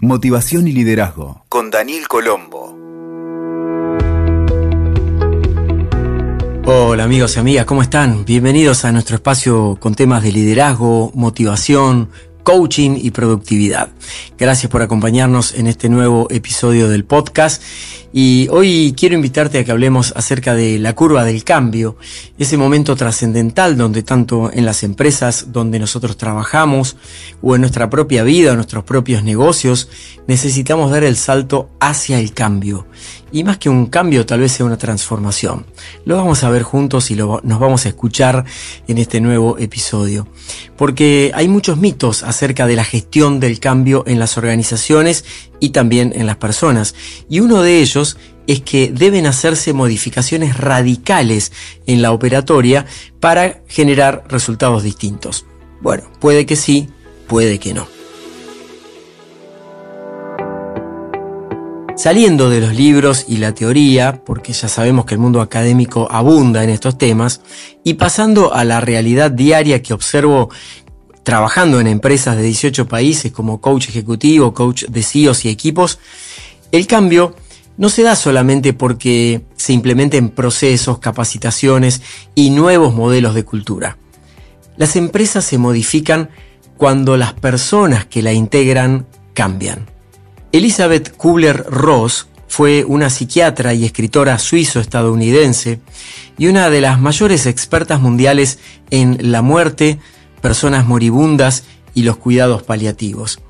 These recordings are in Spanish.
Motivación y liderazgo con Daniel Colombo. Hola amigos y amigas, ¿cómo están? Bienvenidos a nuestro espacio con temas de liderazgo, motivación, coaching y productividad. Gracias por acompañarnos en este nuevo episodio del podcast y hoy quiero invitarte a que hablemos acerca de la curva del cambio, ese momento trascendental donde tanto en las empresas donde nosotros trabajamos o en nuestra propia vida, en nuestros propios negocios, necesitamos dar el salto hacia el cambio. Y más que un cambio, tal vez sea una transformación. Lo vamos a ver juntos y lo, nos vamos a escuchar en este nuevo episodio. Porque hay muchos mitos acerca de la gestión del cambio en las organizaciones y también en las personas. Y uno de ellos es que deben hacerse modificaciones radicales en la operatoria para generar resultados distintos. Bueno, puede que sí, puede que no. Saliendo de los libros y la teoría, porque ya sabemos que el mundo académico abunda en estos temas, y pasando a la realidad diaria que observo trabajando en empresas de 18 países como coach ejecutivo, coach de CEOs y equipos, el cambio no se da solamente porque se implementen procesos, capacitaciones y nuevos modelos de cultura. Las empresas se modifican cuando las personas que la integran cambian. Elizabeth Kubler-Ross fue una psiquiatra y escritora suizo-estadounidense y una de las mayores expertas mundiales en la muerte, personas moribundas y los cuidados paliativos.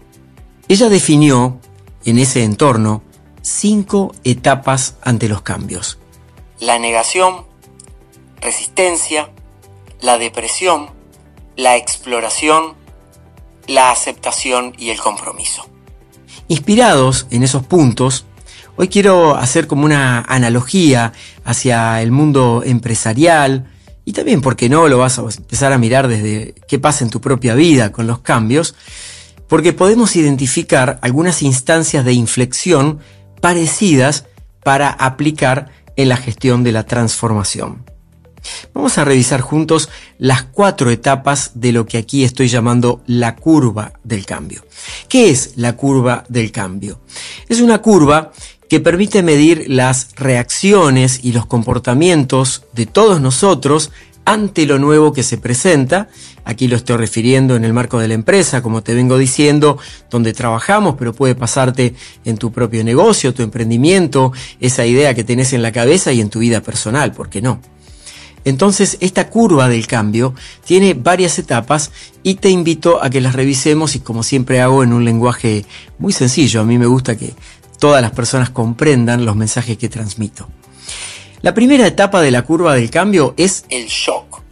Ella definió, en ese entorno, cinco etapas ante los cambios. La negación, resistencia, la depresión, la exploración, la aceptación y el compromiso. Inspirados en esos puntos, hoy quiero hacer como una analogía hacia el mundo empresarial, y también, porque no, lo vas a empezar a mirar desde qué pasa en tu propia vida con los cambios, porque podemos identificar algunas instancias de inflexión parecidas para aplicar en la gestión de la transformación. Vamos a revisar juntos las cuatro etapas de lo que aquí estoy llamando la curva del cambio. ¿Qué es la curva del cambio? Es una curva que permite medir las reacciones y los comportamientos de todos nosotros ante lo nuevo que se presenta. Aquí lo estoy refiriendo en el marco de la empresa, como te vengo diciendo, donde trabajamos, pero puede pasarte en tu propio negocio, tu emprendimiento, esa idea que tenés en la cabeza y en tu vida personal, ¿por qué no? Entonces, esta curva del cambio tiene varias etapas y te invito a que las revisemos y como siempre hago en un lenguaje muy sencillo. A mí me gusta que todas las personas comprendan los mensajes que transmito. La primera etapa de la curva del cambio es el shock.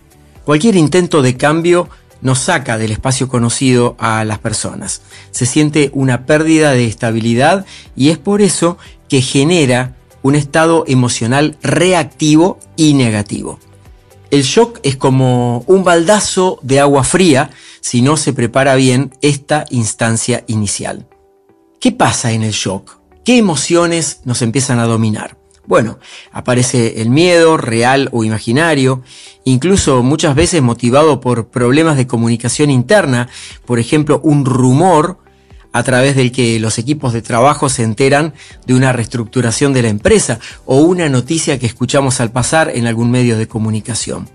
Cualquier intento de cambio nos saca del espacio conocido a las personas. Se siente una pérdida de estabilidad y es por eso que genera un estado emocional reactivo y negativo. El shock es como un baldazo de agua fría si no se prepara bien esta instancia inicial. ¿Qué pasa en el shock? ¿Qué emociones nos empiezan a dominar? Bueno, aparece el miedo, real o imaginario, incluso muchas veces motivado por problemas de comunicación interna, por ejemplo, un rumor a través del que los equipos de trabajo se enteran de una reestructuración de la empresa o una noticia que escuchamos al pasar en algún medio de comunicación.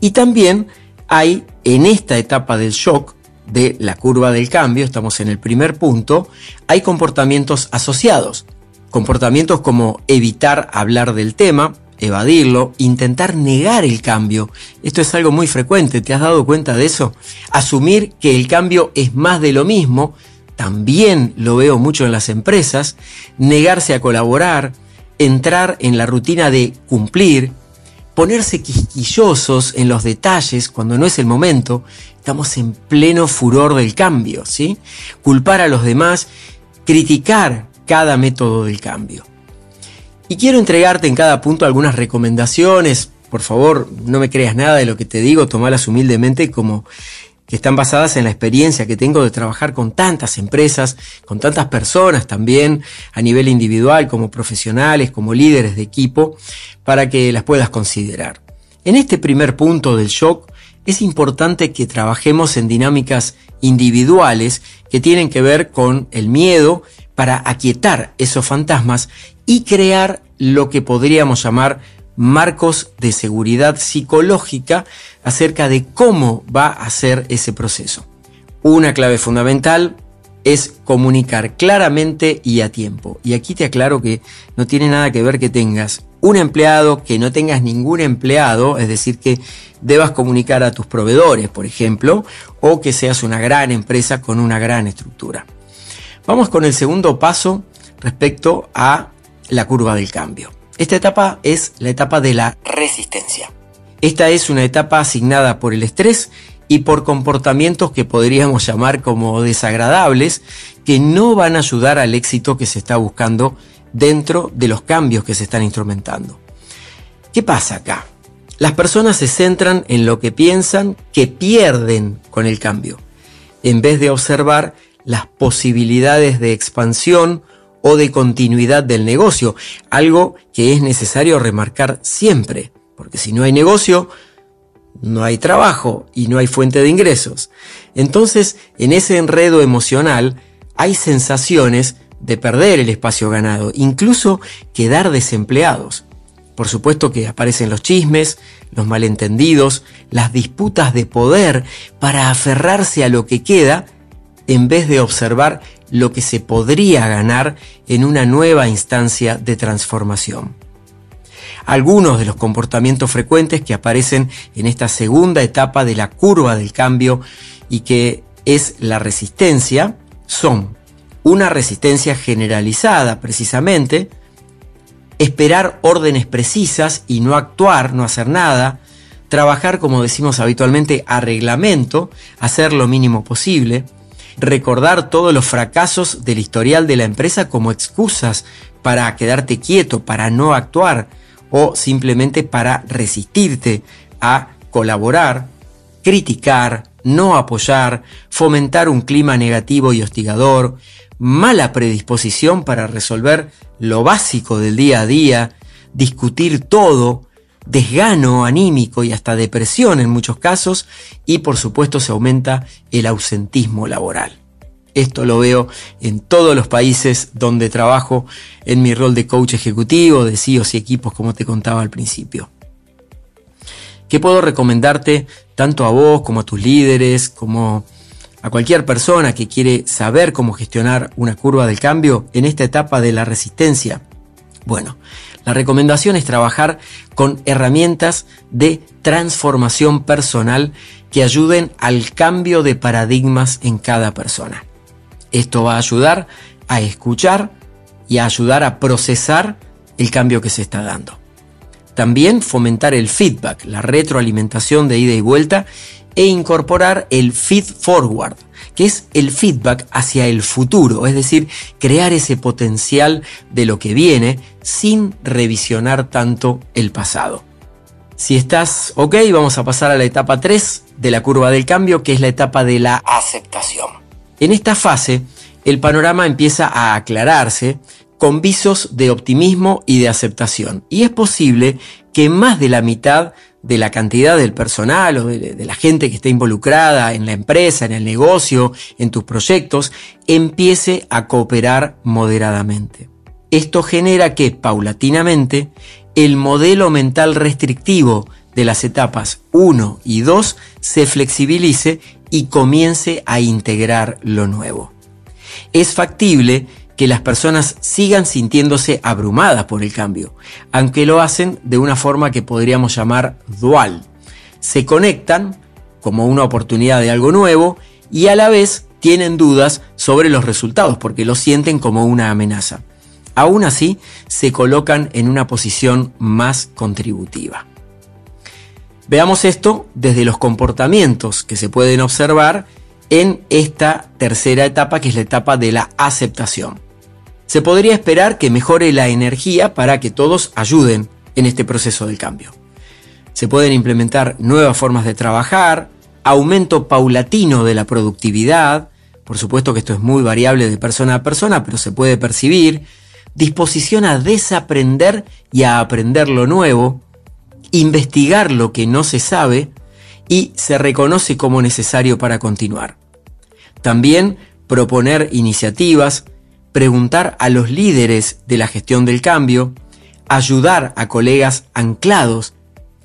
Y también hay en esta etapa del shock de la curva del cambio, estamos en el primer punto, hay comportamientos asociados. Comportamientos como evitar hablar del tema, evadirlo, intentar negar el cambio. Esto es algo muy frecuente, ¿te has dado cuenta de eso? Asumir que el cambio es más de lo mismo, también lo veo mucho en las empresas, negarse a colaborar, entrar en la rutina de cumplir, ponerse quisquillosos en los detalles cuando no es el momento, estamos en pleno furor del cambio, ¿sí? Culpar a los demás, criticar cada método del cambio. Y quiero entregarte en cada punto algunas recomendaciones. Por favor, no me creas nada de lo que te digo, tomalas humildemente como están basadas en la experiencia que tengo de trabajar con tantas empresas, con tantas personas también, a nivel individual, como profesionales, como líderes de equipo, para que las puedas considerar. En este primer punto del shock, es importante que trabajemos en dinámicas individuales que tienen que ver con el miedo para aquietar esos fantasmas y crear lo que podríamos llamar marcos de seguridad psicológica acerca de cómo va a ser ese proceso. Una clave fundamental es comunicar claramente y a tiempo. Y aquí te aclaro que no tiene nada que ver que tengas un empleado, que no tengas ningún empleado, es decir, que debas comunicar a tus proveedores, por ejemplo, o que seas una gran empresa con una gran estructura. Vamos con el segundo paso respecto a la curva del cambio. Esta etapa es la etapa de la resistencia. Esta es una etapa asignada por el estrés y por comportamientos que podríamos llamar como desagradables, que no van a ayudar al éxito que se está buscando dentro de los cambios que se están instrumentando. ¿Qué pasa acá? Las personas se centran en lo que piensan que pierden con el cambio, en vez de observar las posibilidades de expansión o de continuidad del negocio, algo que es necesario remarcar siempre, porque si no hay negocio, no hay trabajo y no hay fuente de ingresos. Entonces, en ese enredo emocional hay sensaciones de perder el espacio ganado, incluso quedar desempleados. Por supuesto que aparecen los chismes, los malentendidos, las disputas de poder para aferrarse a lo que queda en vez de observar lo que se podría ganar en una nueva instancia de transformación. Algunos de los comportamientos frecuentes que aparecen en esta segunda etapa de la curva del cambio y que es la resistencia son una resistencia generalizada precisamente, esperar órdenes precisas y no actuar, no hacer nada, trabajar como decimos habitualmente a reglamento, hacer lo mínimo posible, recordar todos los fracasos del historial de la empresa como excusas para quedarte quieto, para no actuar o simplemente para resistirte a colaborar, criticar, no apoyar, fomentar un clima negativo y hostigador, mala predisposición para resolver lo básico del día a día, discutir todo, desgano anímico y hasta depresión en muchos casos y por supuesto se aumenta el ausentismo laboral. Esto lo veo en todos los países donde trabajo en mi rol de coach ejecutivo, de CEOs y equipos como te contaba al principio. ¿Qué puedo recomendarte tanto a vos como a tus líderes, como a cualquier persona que quiere saber cómo gestionar una curva del cambio en esta etapa de la resistencia? Bueno, la recomendación es trabajar con herramientas de transformación personal que ayuden al cambio de paradigmas en cada persona. Esto va a ayudar a escuchar y a ayudar a procesar el cambio que se está dando. También fomentar el feedback, la retroalimentación de ida y vuelta e incorporar el feed forward, que es el feedback hacia el futuro, es decir, crear ese potencial de lo que viene sin revisionar tanto el pasado. Si estás ok, vamos a pasar a la etapa 3 de la curva del cambio, que es la etapa de la aceptación. En esta fase, el panorama empieza a aclararse con visos de optimismo y de aceptación. Y es posible que más de la mitad de la cantidad del personal o de, la gente que está involucrada en la empresa, en el negocio, en tus proyectos, empiece a cooperar moderadamente. Esto genera que, paulatinamente, el modelo mental restrictivo de las etapas 1 y 2 se flexibilice y comience a integrar lo nuevo. Es factible que las personas sigan sintiéndose abrumadas por el cambio, aunque lo hacen de una forma que podríamos llamar dual. Se conectan como una oportunidad de algo nuevo y a la vez tienen dudas sobre los resultados porque lo sienten como una amenaza. Aún así, se colocan en una posición más contributiva. Veamos esto desde los comportamientos que se pueden observar en esta tercera etapa, que es la etapa de la aceptación. Se podría esperar que mejore la energía para que todos ayuden en este proceso del cambio. Se pueden implementar nuevas formas de trabajar, aumento paulatino de la productividad, por supuesto que esto es muy variable de persona a persona, pero se puede percibir, disposición a desaprender y a aprender lo nuevo, investigar lo que no se sabe y se reconoce como necesario para continuar. También proponer iniciativas, preguntar a los líderes de la gestión del cambio, ayudar a colegas anclados,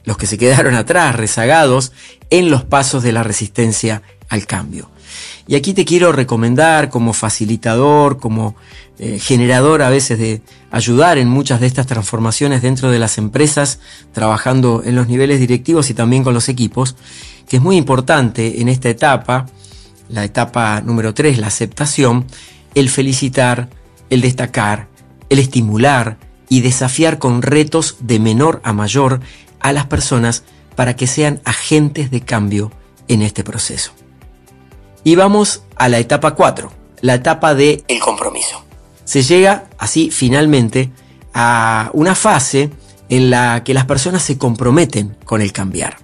los que se quedaron atrás, rezagados, en los pasos de la resistencia al cambio. Y aquí te quiero recomendar como facilitador, como eh, generador a veces de ayudar en muchas de estas transformaciones dentro de las empresas, trabajando en los niveles directivos y también con los equipos, que es muy importante en esta etapa, la etapa número 3, la aceptación, el felicitar, el destacar, el estimular y desafiar con retos de menor a mayor a las personas para que sean agentes de cambio en este proceso. Y vamos a la etapa 4, la etapa de el compromiso. Se llega así finalmente a una fase en la que las personas se comprometen con el cambiar.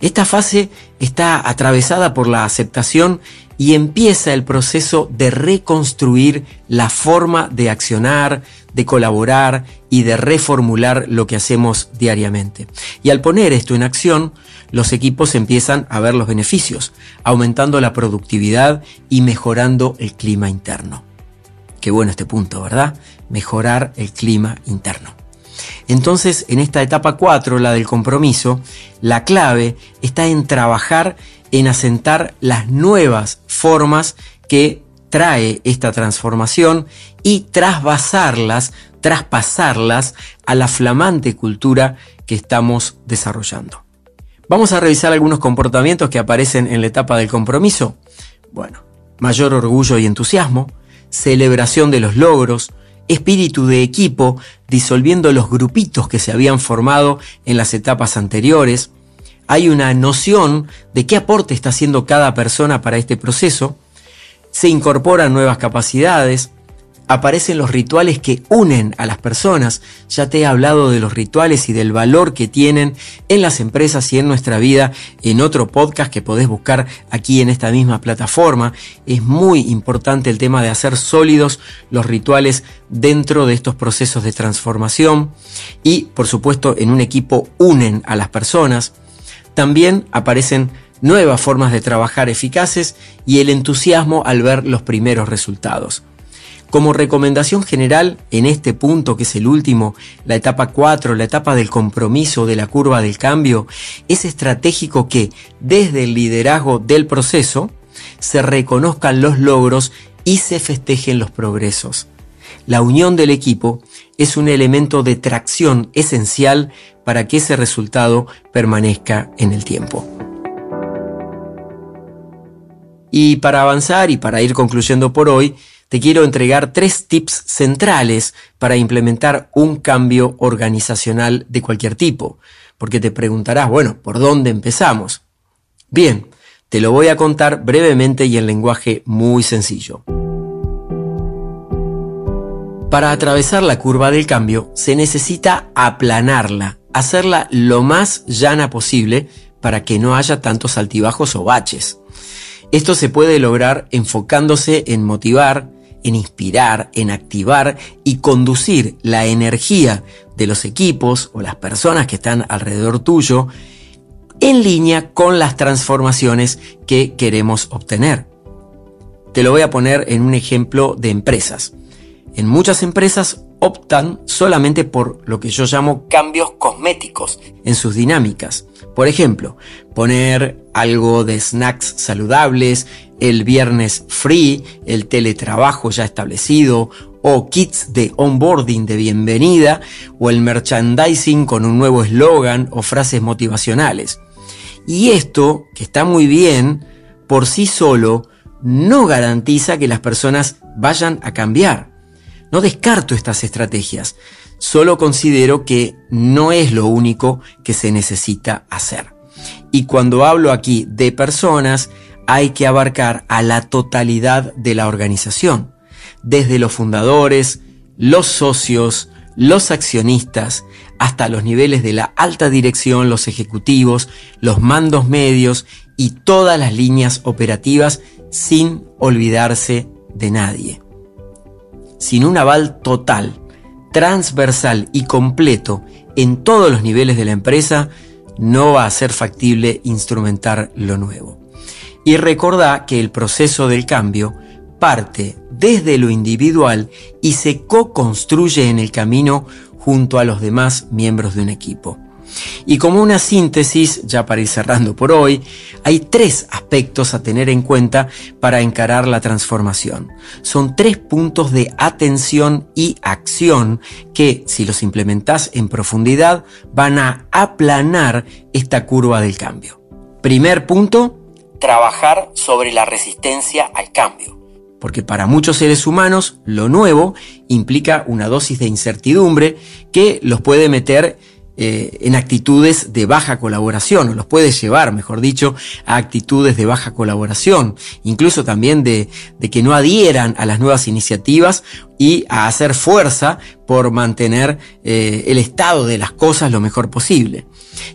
Esta fase está atravesada por la aceptación y empieza el proceso de reconstruir la forma de accionar, de colaborar y de reformular lo que hacemos diariamente. Y al poner esto en acción, los equipos empiezan a ver los beneficios, aumentando la productividad y mejorando el clima interno. Qué bueno este punto, ¿verdad? Mejorar el clima interno. Entonces, en esta etapa 4, la del compromiso, la clave está en trabajar en asentar las nuevas formas que trae esta transformación y trasvasarlas, traspasarlas a la flamante cultura que estamos desarrollando. Vamos a revisar algunos comportamientos que aparecen en la etapa del compromiso. Bueno, mayor orgullo y entusiasmo, celebración de los logros, espíritu de equipo, disolviendo los grupitos que se habían formado en las etapas anteriores. Hay una noción de qué aporte está haciendo cada persona para este proceso. Se incorporan nuevas capacidades, aparecen los rituales que unen a las personas. Ya te he hablado de los rituales y del valor que tienen en las empresas y en nuestra vida en otro podcast que podés buscar aquí en esta misma plataforma. Es muy importante el tema de hacer sólidos los rituales dentro de estos procesos de transformación y por supuesto en un equipo unen a las personas. También aparecen nuevas formas de trabajar eficaces y el entusiasmo al ver los primeros resultados. Como recomendación general, en este punto, que es el último, la etapa 4, la etapa del compromiso de la curva del cambio, es estratégico que desde el liderazgo del proceso se reconozcan los logros y se festejen los progresos. La unión del equipo es un elemento de tracción esencial para que ese resultado permanezca en el tiempo. Y para avanzar y para ir concluyendo por hoy, te quiero entregar tres tips centrales para implementar un cambio organizacional de cualquier tipo, porque te preguntarás, bueno, ¿por dónde empezamos? Bien, te lo voy a contar brevemente y en lenguaje muy sencillo. Para atravesar la curva del cambio se necesita aplanarla, hacerla lo más llana posible para que no haya tantos altibajos o baches. Esto se puede lograr enfocándose en motivar, en inspirar, en activar y conducir la energía de los equipos o las personas que están alrededor tuyo en línea con las transformaciones que queremos obtener. Te lo voy a poner en un ejemplo de empresas. En muchas empresas optan solamente por lo que yo llamo cambios cosméticos en sus dinámicas. Por ejemplo, poner algo de snacks saludables, el viernes free, el teletrabajo ya establecido, o kits de onboarding de bienvenida, o el merchandising con un nuevo eslogan o frases motivacionales. Y esto, que está muy bien, por sí solo, no garantiza que las personas vayan a cambiar. No descarto estas estrategias, solo considero que no es lo único que se necesita hacer. Y cuando hablo aquí de personas, hay que abarcar a la totalidad de la organización, desde los fundadores, los socios, los accionistas, hasta los niveles de la alta dirección, los ejecutivos, los mandos medios y todas las líneas operativas sin olvidarse de nadie. Sin un aval total, transversal y completo en todos los niveles de la empresa, no va a ser factible instrumentar lo nuevo. Y recordá que el proceso del cambio parte desde lo individual y se co-construye en el camino junto a los demás miembros de un equipo. Y como una síntesis, ya para ir cerrando por hoy, hay tres aspectos a tener en cuenta para encarar la transformación. Son tres puntos de atención y acción que, si los implementás en profundidad, van a aplanar esta curva del cambio. Primer punto, trabajar sobre la resistencia al cambio porque para muchos seres humanos lo nuevo implica una dosis de incertidumbre que los puede meter eh, en actitudes de baja colaboración, o los puede llevar, mejor dicho, a actitudes de baja colaboración, incluso también de, que no adhieran a las nuevas iniciativas y a hacer fuerza por mantener eh, el estado de las cosas lo mejor posible.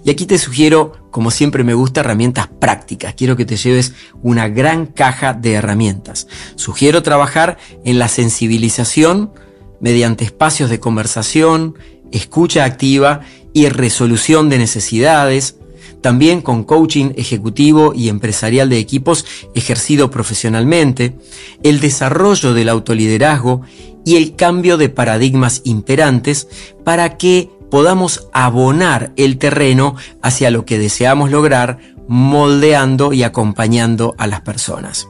Y aquí te sugiero, como siempre me gusta, herramientas prácticas. Quiero que te lleves una gran caja de herramientas. Sugiero trabajar en la sensibilización mediante espacios de conversación, escucha activa y resolución de necesidades, también con coaching ejecutivo y empresarial de equipos ejercido profesionalmente, el desarrollo del autoliderazgo y el cambio de paradigmas imperantes para que podamos abonar el terreno hacia lo que deseamos lograr, moldeando y acompañando a las personas.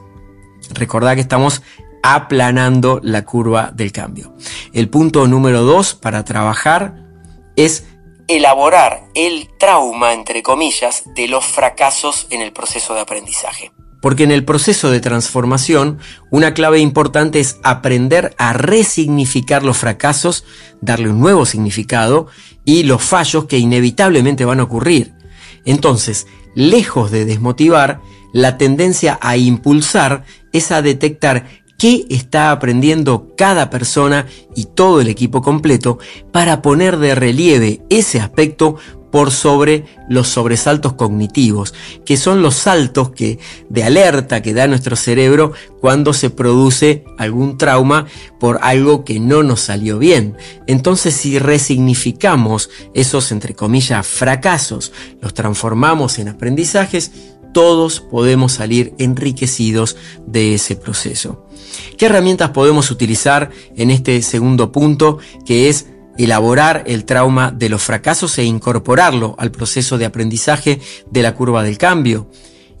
Recordad que estamos aplanando la curva del cambio. El punto número dos para trabajar es elaborar el trauma, entre comillas, de los fracasos en el proceso de aprendizaje. Porque en el proceso de transformación, una clave importante es aprender a resignificar los fracasos, darle un nuevo significado y los fallos que inevitablemente van a ocurrir. Entonces, lejos de desmotivar, la tendencia a impulsar es a detectar qué está aprendiendo cada persona y todo el equipo completo para poner de relieve ese aspecto por sobre los sobresaltos cognitivos, que son los saltos que, de alerta que da nuestro cerebro cuando se produce algún trauma por algo que no nos salió bien. Entonces, si resignificamos esos, entre comillas, fracasos, los transformamos en aprendizajes, todos podemos salir enriquecidos de ese proceso. ¿Qué herramientas podemos utilizar en este segundo punto que es elaborar el trauma de los fracasos e incorporarlo al proceso de aprendizaje de la curva del cambio?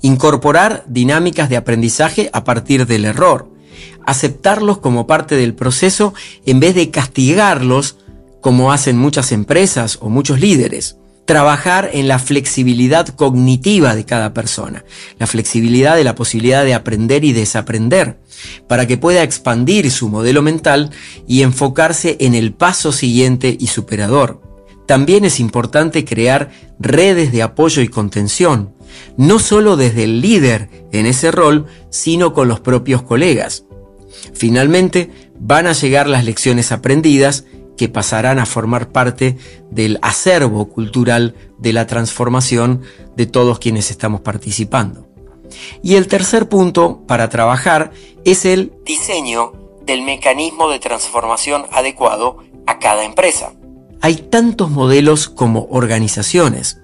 Incorporar dinámicas de aprendizaje a partir del error. Aceptarlos como parte del proceso en vez de castigarlos como hacen muchas empresas o muchos líderes trabajar en la flexibilidad cognitiva de cada persona, la flexibilidad de la posibilidad de aprender y desaprender, para que pueda expandir su modelo mental y enfocarse en el paso siguiente y superador. También es importante crear redes de apoyo y contención, no solo desde el líder en ese rol, sino con los propios colegas. Finalmente, van a llegar las lecciones aprendidas que pasarán a formar parte del acervo cultural de la transformación de todos quienes estamos participando. Y el tercer punto para trabajar es el diseño del mecanismo de transformación adecuado a cada empresa. Hay tantos modelos como organizaciones,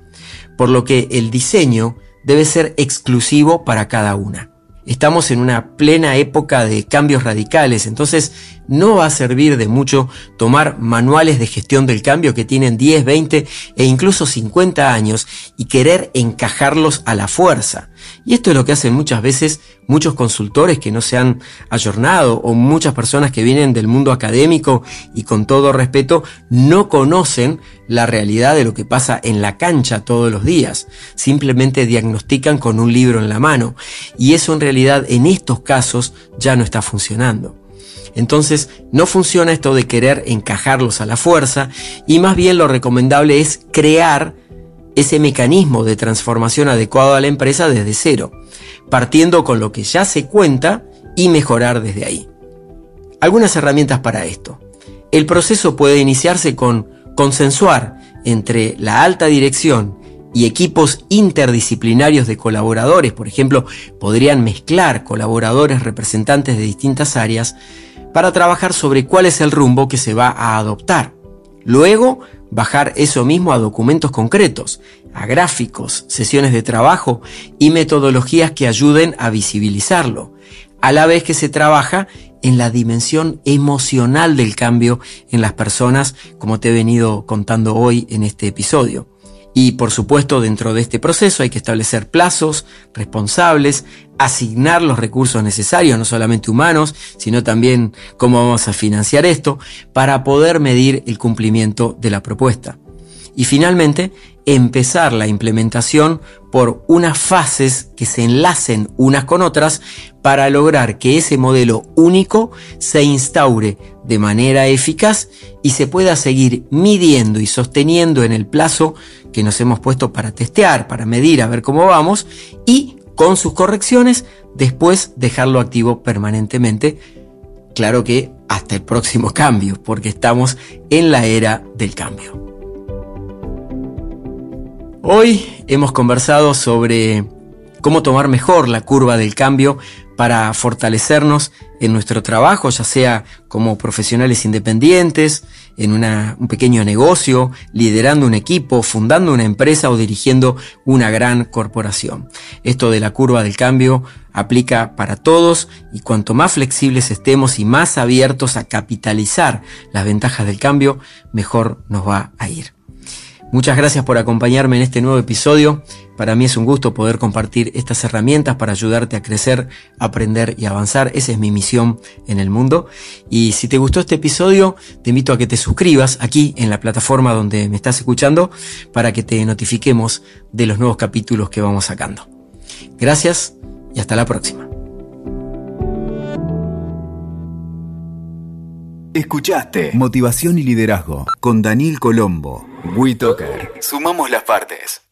por lo que el diseño debe ser exclusivo para cada una. Estamos en una plena época de cambios radicales, entonces no va a servir de mucho tomar manuales de gestión del cambio que tienen 10, 20 e incluso 50 años y querer encajarlos a la fuerza. Y esto es lo que hacen muchas veces muchos consultores que no se han ayornado o muchas personas que vienen del mundo académico y con todo respeto no conocen la realidad de lo que pasa en la cancha todos los días. Simplemente diagnostican con un libro en la mano. Y eso en realidad en estos casos ya no está funcionando. Entonces no funciona esto de querer encajarlos a la fuerza y más bien lo recomendable es crear ese mecanismo de transformación adecuado a la empresa desde cero, partiendo con lo que ya se cuenta y mejorar desde ahí. Algunas herramientas para esto. El proceso puede iniciarse con consensuar entre la alta dirección y equipos interdisciplinarios de colaboradores, por ejemplo, podrían mezclar colaboradores representantes de distintas áreas para trabajar sobre cuál es el rumbo que se va a adoptar. Luego, bajar eso mismo a documentos concretos, a gráficos, sesiones de trabajo y metodologías que ayuden a visibilizarlo, a la vez que se trabaja en la dimensión emocional del cambio en las personas, como te he venido contando hoy en este episodio. Y por supuesto, dentro de este proceso hay que establecer plazos responsables, asignar los recursos necesarios, no solamente humanos, sino también cómo vamos a financiar esto, para poder medir el cumplimiento de la propuesta. Y finalmente, empezar la implementación por unas fases que se enlacen unas con otras para lograr que ese modelo único se instaure de manera eficaz y se pueda seguir midiendo y sosteniendo en el plazo que nos hemos puesto para testear, para medir, a ver cómo vamos y con sus correcciones después dejarlo activo permanentemente. Claro que hasta el próximo cambio, porque estamos en la era del cambio. Hoy hemos conversado sobre cómo tomar mejor la curva del cambio para fortalecernos en nuestro trabajo, ya sea como profesionales independientes, en un pequeño negocio, liderando un equipo, fundando una empresa o dirigiendo una gran corporación. Esto de la curva del cambio aplica para todos y cuanto más flexibles estemos y más abiertos a capitalizar las ventajas del cambio, mejor nos va a ir. Muchas gracias por acompañarme en este nuevo episodio. Para mí es un gusto poder compartir estas herramientas para ayudarte a crecer, aprender y avanzar. Esa es mi misión en el mundo. Y si te gustó este episodio, te invito a que te suscribas aquí en la plataforma donde me estás escuchando para que te notifiquemos de los nuevos capítulos que vamos sacando. Gracias y hasta la próxima. Escuchaste Motivación y Liderazgo con Daniel Colombo. WeToker. Sumamos las partes.